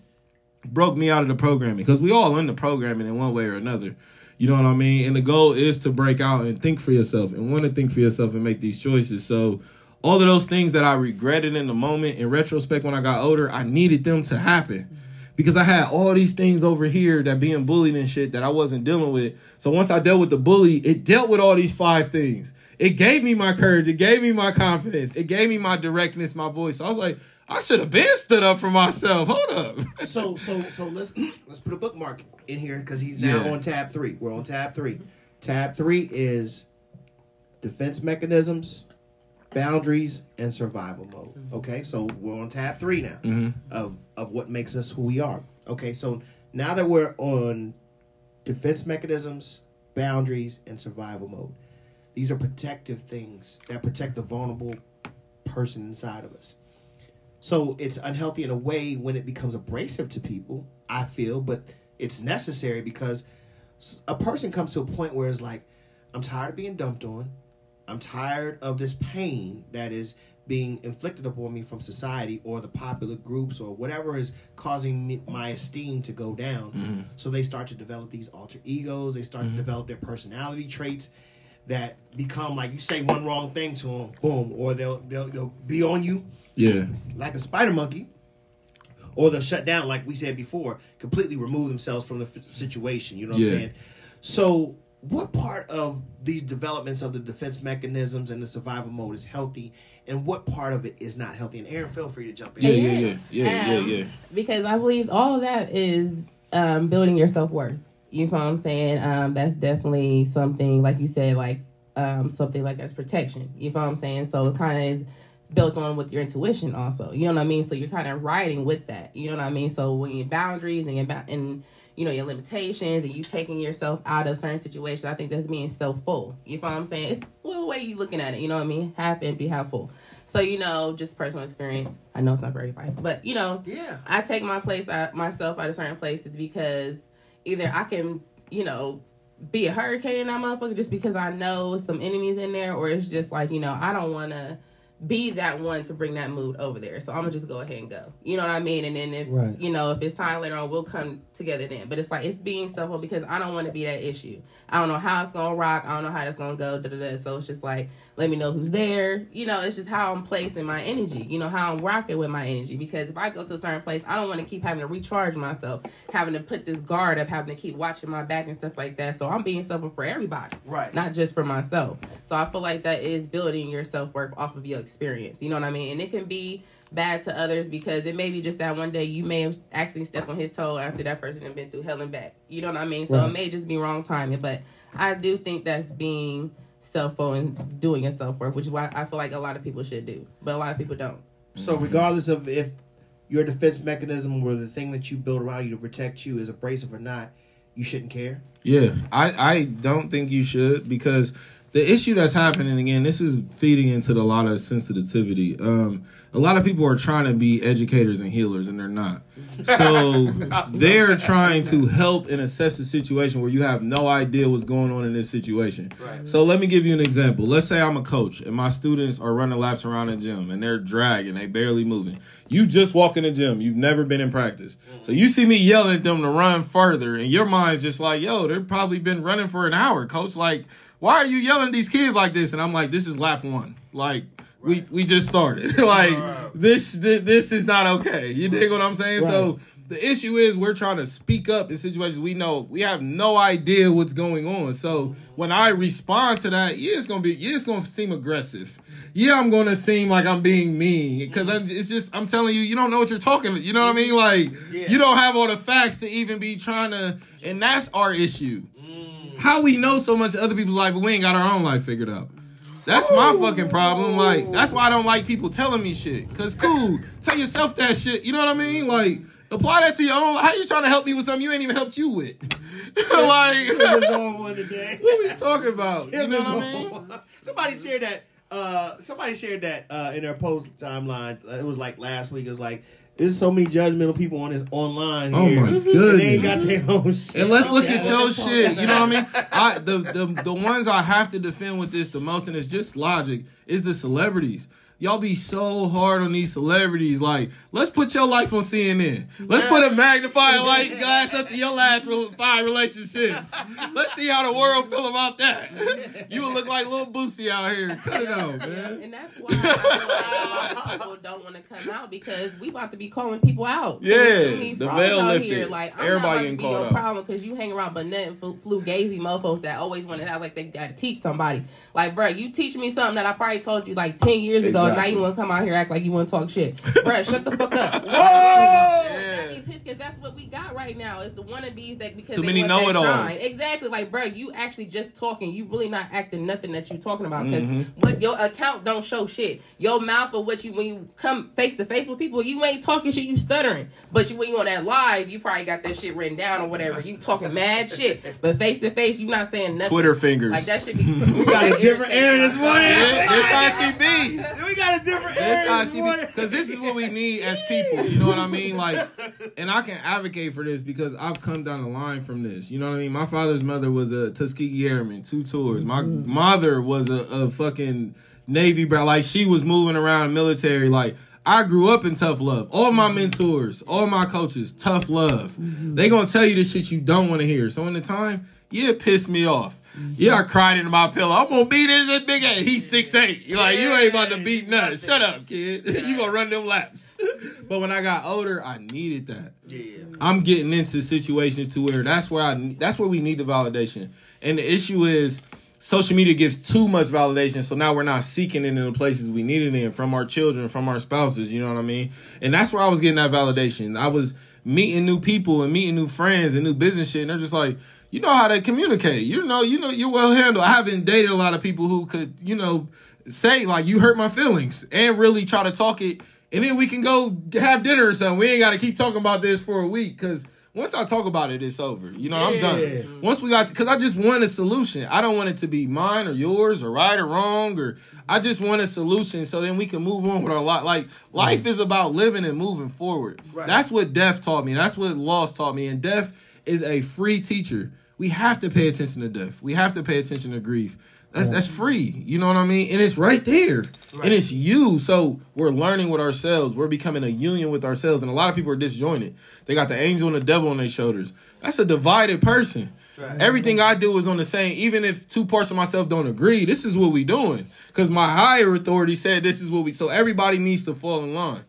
broke me out of the programming because we all in the programming in one way or another. You know what I mean? And the goal is to break out and think for yourself and want to think for yourself and make these choices. So all of those things that I regretted in the moment, in retrospect, when I got older, I needed them to happen because I had all these things over here that being bullied and shit that I wasn't dealing with. So once I dealt with the bully, it dealt with all these five things. It gave me my courage. It gave me my confidence. It gave me my directness, my voice. So I was like, I should have been stood up for myself. Hold up. so so so let's let's put a bookmark in here because he's now Yeah. on tab three. We're on tab three. Tab three is defense mechanisms, boundaries, and survival mode. Okay, so we're on tab three now Mhm. of of what makes us who we are. Okay, so now that we're on defense mechanisms, boundaries, and survival mode, these are protective things that protect the vulnerable person inside of us. So it's unhealthy in a way when it becomes abrasive to people, I feel, but it's necessary because a person comes to a point where it's like, I'm tired of being dumped on. I'm tired of this pain that is being inflicted upon me from society or the popular groups or whatever is causing me, my esteem to go down. Mm-hmm. So they start to develop these alter egos. They start to mm-hmm. develop their personality traits that become like you say one wrong thing to them, boom, or they'll they'll, they'll be on you Yeah. like a spider monkey, or they'll shut down, like we said before, completely remove themselves from the f- situation. You know what Yeah. I'm saying? So, what part of these developments of the defense mechanisms and the survival mode is healthy, and what part of it is not healthy? And Aaron, feel free to jump in. Yeah, yeah, yeah, yeah, yeah, Um, yeah. Because I believe all of that is um, building your self worth. You know what I'm saying? Um, that's definitely something like you said, like um, something like that's protection. You know what I'm saying? So it kind of is built on with your intuition also. You know what I mean? So you're kind of riding with that. You know what I mean? So when your boundaries and your ba- and you know your limitations and you taking yourself out of certain situations, I think that's being so full. You know what I'm saying? It's the way you looking at it. You know what I mean? Half empty, half full. So you know, just personal experience. I know it's not for everybody, but you know, Yeah. I take my place out myself out of certain places because either I can, you know, be a hurricane in that motherfucker just because I know some enemies in there, or it's just like, you know, I don't wanna be that one to bring that mood over there. So I'm gonna just go ahead and go. You know what I mean? And then if Right. you know, if it's time later on, we'll come together then. But it's like it's being self because I don't want to be that issue. I don't know how it's gonna rock. I don't know how it's gonna go. Da, da, da. So it's just like let me know who's there. You know, it's just how I'm placing my energy. You know how I'm rocking with my energy. Because if I go to a certain place, I don't want to keep having to recharge myself, having to put this guard up, having to keep watching my back and stuff like that. So I'm being selfish for everybody Right. not just for myself. So I feel like that is building your self worth off of your experience. You know what I mean? And it can be bad to others because it may be just that one day you may have actually stepped on his toe after that person had been through hell and back. You know what I mean? So Right. it may just be wrong timing, but I do think that's being selfful and doing your self worth, which is why I feel like a lot of people should do, but a lot of people don't. So mm-hmm. regardless of if your defense mechanism or the thing that you build around you to protect you is abrasive or not, you shouldn't care. Yeah, I, I don't think you should because the issue that's happening again, this is feeding into the, a lot of sensitivity. Um, a lot of people are trying to be educators and healers, and they're not. So [laughs] they're trying to help and assess the situation where you have no idea what's going on in this situation. Right. So let me give you an example. Let's say I'm a coach and my students are running laps around the gym and they're dragging, they barely moving. You just walk in the gym, you've never been in practice. So you see me yelling at them to run further, and your mind's just like, yo, they've probably been running for an hour, coach. Like, why are you yelling at these kids like this? And I'm like, this is lap one. Like, we, we just started. [laughs] like this, this this is not okay. You dig what I'm saying? So the issue is we're trying to speak up in situations we know we have no idea what's going on. So when I respond to that, yeah, it's gonna be yeah, it's gonna seem aggressive. Yeah, I'm gonna seem like I'm being mean because I'm. It's just I'm telling you, you don't know what you're talking. You know what I mean? Like Yeah. you don't have all the facts to even be trying to, and that's our issue. How we know so much of other people's life, but we ain't got our own life figured out. That's my fucking problem. Like, that's why I don't like people telling me shit. Cause cool, tell yourself that shit. You know what I mean? Like, apply that to your own. How you trying to help me with something you ain't even helped you with? [laughs] like, Tim is on one today. what we talking about? You know what I mean? [laughs] Somebody shared that. Uh, somebody shared that uh, in their post timeline. It was like last week. It was like there's so many judgmental people on this online Oh here. my and they ain't goodness. got their own shit. And let's look Yeah, at what your they shit. You know what I mean? I the, the the ones I have to defend with this the most, and it's just logic, is the celebrities. Y'all be so hard on these celebrities. Like, let's put your life on CNN. Let's put a magnifying light glass up to your last five relationships. Let's see how the world feel about that. You would look like little Boosie out here. Cut it out, man. And that's why I a lot of people don't want to come out because we about to be calling people out. Yeah, the veil lifted. Here. Like, I'm Everybody getting to be called your out. problem because you hang around and flu, flu gazy mofos that always want to act like they got to teach somebody. Like, bro, you teach me something that I probably told you like 10 years ago. And Now you want to come out here act like you want to talk shit. bro, shut the fuck up. [laughs] Yeah. I mean, piss, 'cause that's what we got right now. It's the wannabes that because Too many know-it-alls. Exactly, like bro, you actually just talking. You really not acting nothing that you talking about because Mhm. what your account don't show shit. Your mouth or what you when you come face to face with people, you ain't talking shit. You stuttering. But you when you on that live, you probably got that shit written down or whatever. You talking mad shit, but face to face, you not saying nothing. Twitter fingers. like that should be. [laughs] [laughs] We got a different Aaron this morning. Yeah, That's how she be. We got a different That's Aaron how this she be. morning. Because this is what we need as people. You know what I mean? Like, and I can advocate for this because I've come down the line from this. You know what I mean? My father's mother was a Tuskegee Airman, two tours. My mm. mother was a, a fucking Navy brat. Like, she was moving around military. Like, I grew up in tough love. All my mm-hmm. mentors, all my coaches, tough love. Mm-hmm. They gonna tell you the shit you don't want to hear. So in the time, yeah, it pissed me off. Yeah, I cried into my pillow. I'm gonna beat his this big ass. He's six eight. You're like, you ain't about to beat nothing. Shut up, kid. [laughs] you gonna run them laps. but when I got older, I needed that. Yeah. I'm getting into situations to where that's where I that's where we need the validation. And the issue is social media gives too much validation, so now we're not seeking it in the places we need it in from our children, from our spouses, you know what I mean? And that's where I was getting that validation. I was meeting new people and meeting new friends and new business shit, and they're just like, you know how to communicate. You know, you know, you're well handled. I haven't dated a lot of people who could, you know, say like you hurt my feelings and really try to talk it, and then we can go have dinner or something. We ain't got to keep talking about this for a week because once I talk about it, it's over. You know, I'm done. Once we got, because I just want a solution. I don't want it to be mine or yours or right or wrong or I just want a solution so then we can move on with our life. Like life is about living and moving forward. Right. That's what death taught me. That's what loss taught me. And death is a free teacher. We have to pay attention to death. We have to pay attention to grief. That's that's free. You know what I mean? And it's right there. And it's you. So we're learning with ourselves. We're becoming a union with ourselves. And a lot of people are disjointed. They got the angel and the devil on their shoulders. That's a divided person. Right. Everything I do is on the same. Even if two parts of myself don't agree, this is what we doing. Because my higher authority said this is what we. So everybody needs to fall in line.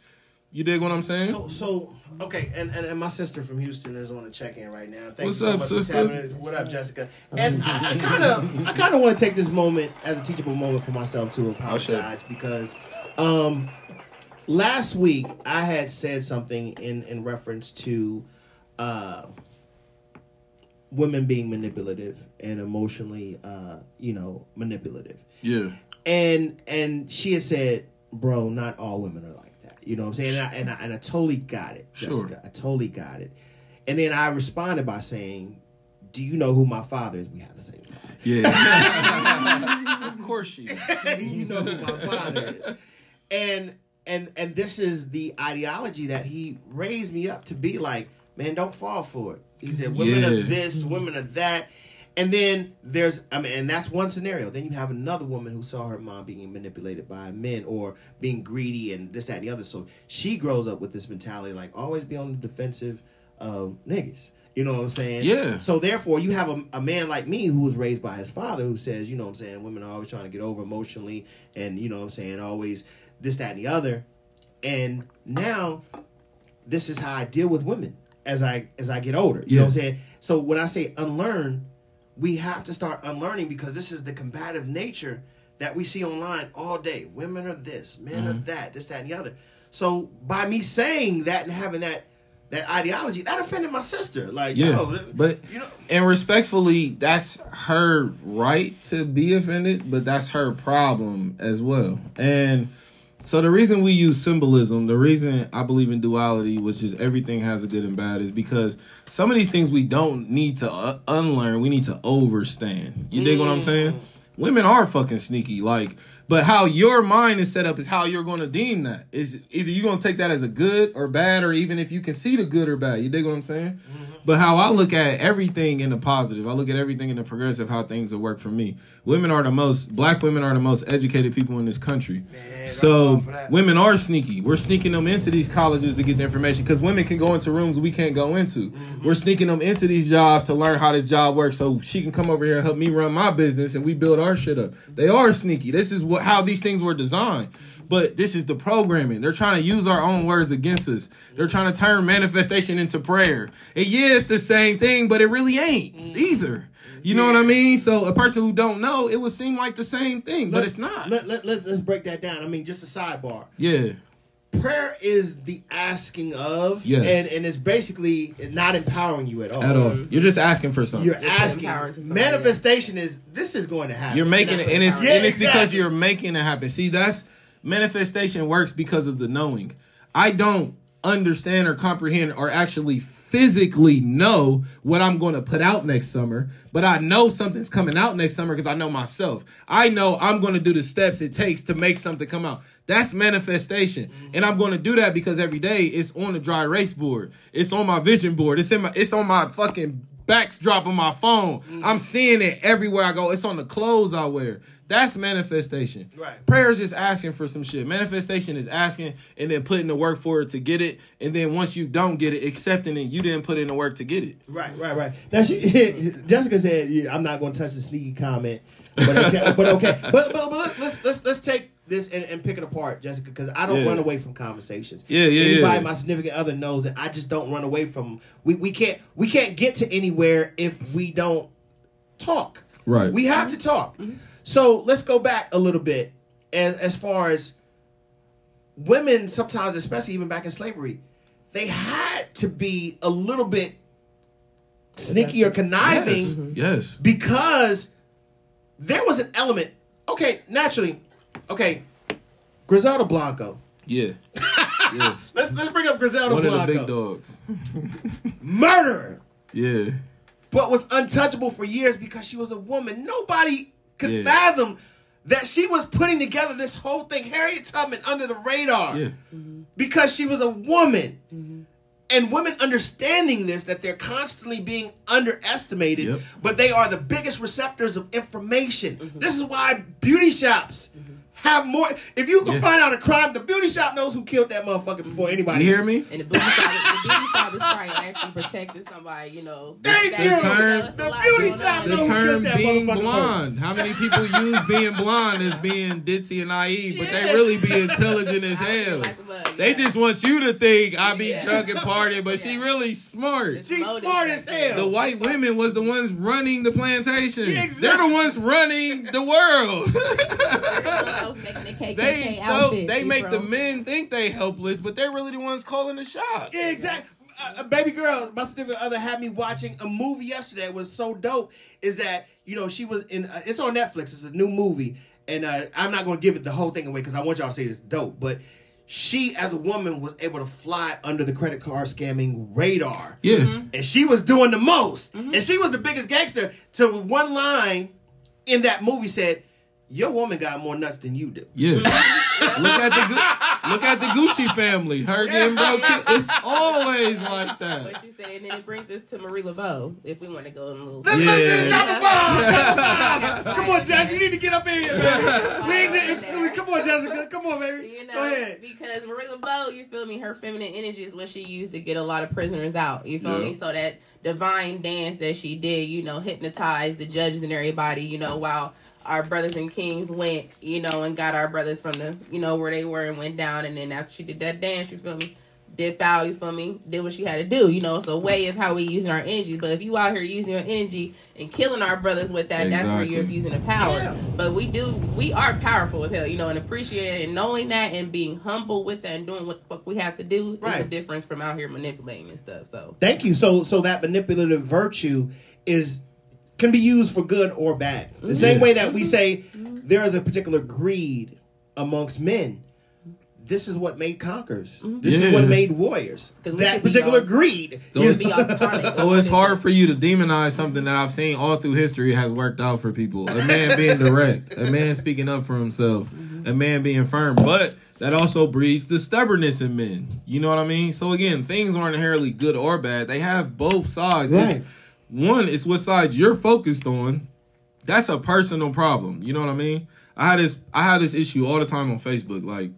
You dig what I'm saying? So, so okay, and, and, and my sister from Houston is on the check-in right now. Thank What's you so up, much for sister? What up, Jessica? And I kind of, I kind of want to take this moment as a teachable moment for myself to apologize because, um, last week I had said something in in reference to, uh, women being manipulative and emotionally, uh, you know, manipulative yeah. and and she had said, "Bro, not all women are like that." You know what I'm saying? And I, and I, and I totally got it, Sure. I totally got it. And then I responded by saying, "Do you know who my father is? We have the same father. Yeah. [laughs] of course she. is. [laughs] you know who my father is." And and and this is the ideology that he raised me up to be like, man, don't fall for it. He said, women Yeah. are this, women are that. And then there's, I mean, and that's one scenario. Then you have another woman who saw her mom being manipulated by men or being greedy and this, that, and the other. So she grows up with this mentality like always be on the defensive of niggas. You know what I'm saying? Yeah. So therefore, you have a, a man like me who was raised by his father who says, you know what I'm saying, women are always trying to get over emotionally and, you know what I'm saying, always this, that, and the other. And now this is how I deal with women as I as I get older. You know what I'm saying? So when I say unlearn, we have to start unlearning because this is the combative nature that we see online all day. Women are this, men Mm-hmm. are that, this, that, and the other. So by me saying that and having that that ideology, that offended my sister. Like, Yeah, yo, but you know, and respectfully, that's her right to be offended, but that's her problem as well. And so the reason we use symbolism, the reason I believe in duality, which is everything has a good and bad, is because some of these things we don't need to uh, unlearn. We need to overstand. You dig what I'm saying? Women are fucking sneaky, like. But how your mind is set up is how you're going to deem that. Is either you're going to take that as a good or bad, or even if you can see the good or bad. You dig what I'm saying? But how I look at everything in the positive, I look at everything in the progressive, how things will work for me. Women are the most, black women are the most educated people in this country. Man, so right on for that. women are sneaky. We're sneaking them into these colleges to get the information because women can go into rooms we can't go into. Mm-hmm. We're sneaking them into these jobs to learn how this job works so she can come over here and help me run my business and we build our shit up. They are sneaky. This is what how these things were designed. But this is the programming. They're trying to use our own words against us. They're trying to turn manifestation into prayer. And yeah, it's the same thing, but it really ain't mm-hmm. either. You know what I mean? So a person who don't know, it would seem like the same thing, but let- it's not. Let, let, let's, let's break that down. I mean, just a sidebar. yeah. prayer is the asking of Yes. and and it's basically not empowering you at all At all. You're just asking for something. you're It's asking empowering manifestation is this is going to happen You're making it, and it's Yeah, and it's because you're making it happen. See, that's manifestation works because of the knowing. I don't understand or comprehend or actually physically know what I'm going to put out next summer, but I know something's coming out next summer because I know myself. I know I'm going to do the steps it takes to make something come out. That's manifestation. Mm-hmm. And I'm going to do that because every day it's on the dry erase board. It's on my vision board. It's in my it's on my fucking backdrop on my phone. Mm. I'm seeing it everywhere I go. It's on the clothes I wear. That's manifestation. Right. Prayer is just asking for some shit. Manifestation is asking and then putting the work for it to get it. And then once you don't get it, accepting it, you didn't put in the work to get it. right right right now she [laughs] jessica said yeah, i'm not going to touch the sneaky comment but okay but okay but, but, but let's let's let's take this and, and pick it apart jessica because i don't Yeah. run away from conversations Yeah, yeah, anybody yeah. my significant other knows that i just don't run away from we, we can't we can't get to anywhere if we don't talk Right. We have to talk. Mm-hmm. So let's go back a little bit as as far as women sometimes, especially even back in slavery, they had to be a little bit sneaky or conniving Yes. Yes. because there was an element. Okay, naturally. Okay, Griselda Blanco. Yeah. yeah. [laughs] Let's let's bring up Griselda Blanco. One of the big dogs. Murderer, Yeah. but was untouchable for years because she was a woman. Nobody could Yeah. fathom that she was putting together this whole thing. Harriet Tubman under the radar Yeah. because she was a woman. Mm-hmm. And women understanding this, that they're constantly being underestimated, Yep. but they are the biggest receptors of information. Mm-hmm. This is why beauty shops mm-hmm. Have more. If you can Yeah. find out a crime, the beauty shop knows who killed that motherfucker before anybody. You hear else. me? And the beauty shop, the beauty shop is probably actually protecting somebody, you know. Thank back- you. know, term- the beauty shop on. know The who term killed that being motherfucker blonde. How many people use being blonde as being ditzy and naive, but they really be intelligent as hell. like a mug, They just want you to think I be Yeah. drunk and partying, but she really smart. It's She's loaded smart as hell. The white women was the ones running the plantation. Yeah, They're the ones running the world. Making the KKK they so outfits, they you make the men think they helpless, but they're really the ones calling the shots. Yeah, exactly. Uh, uh, baby girl, my significant other had me watching a movie yesterday. It was so dope. Is that you know she was in? Uh, it's on Netflix. It's a new movie, and uh, I'm not going to give it the whole thing away because I want y'all to say it's dope. But she, as a woman, was able to fly under the credit card scamming radar. Yeah. Mm-hmm. and she was doing the most, and she was the biggest gangster. To one line in that movie said, "Your woman got more nuts than you do." Yeah. [laughs] look at the look at the Gucci family. Her getting broke. It's always like that. What you say, and then it brings us to Marie Laveau, if we want to go in a little. Let's Yeah. make it a bomb. Come on, Jess. You need to get up in here, baby. We ain't the exclusive. Come on, Jessica. Come on, baby. You know, Go ahead. because Marie Laveau, you feel me? Her feminine energy is what she used to get a lot of prisoners out. You feel Yeah. me? So that divine dance that she did, you know, hypnotized the judges and everybody. You know, while our brothers and kings went, you know, and got our brothers from the, you know, where they were and went down. And then after she did that dance, you feel me? Dip out, you feel me? Did what she had to do. You know, it's a way of how we using our energy. But if you out here using your energy and killing our brothers with that, that's where you're abusing the power. Yeah. But we do, we are powerful as hell, you know, and appreciating and knowing that and being humble with that and doing what the fuck we have to do is Right. the difference from out here manipulating and stuff. So Thank you. So, so that manipulative virtue is can be used for good or bad. The same way that we say there is a particular greed amongst men. This is what made conquerors. This is what made warriors. That particular all- greed. So- You Be know? all tonic. So it's hard for you to demonize something that I've seen all through history has worked out for people. A man [laughs] being direct, a man speaking up for himself, a man being firm. But that also breeds the stubbornness in men. You know what I mean? So again, things aren't inherently good or bad. They have both sides. It's- Right. One is what side you're focused on. That's a personal problem. You know what I mean? I had this I had this issue all the time on Facebook. Like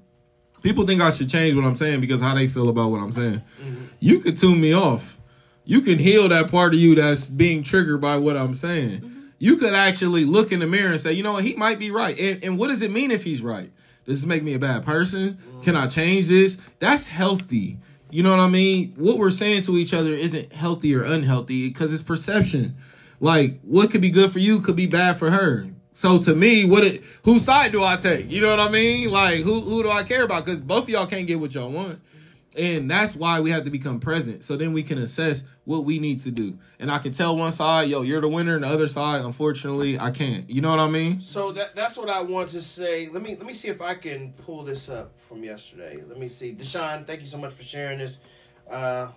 people think I should change what I'm saying because how they feel about what I'm saying. Mm-hmm. You could tune me off. You can heal that part of you that's being triggered by what I'm saying. Mm-hmm. You could actually look in the mirror and say, you know what, he might be right. And, and what does it mean if he's right? Does this make me a bad person? Can mm. I change this? That's healthy. You know what I mean? What we're saying to each other isn't healthy or unhealthy because it's perception. Like what could be good for you could be bad for her. So to me, what it whose side do I take? You know what I mean? Like who who do I care about? Because both of y'all can't get what y'all want. And that's why we have to become present. So then we can assess what we need to do. And I can tell one side, yo, you're the winner, and the other side, unfortunately, I can't. You know what I mean? So that that's what I want to say. Let me let me see if I can pull this up from yesterday. Let me see. Deshaun, thank you so much for sharing this. Uh,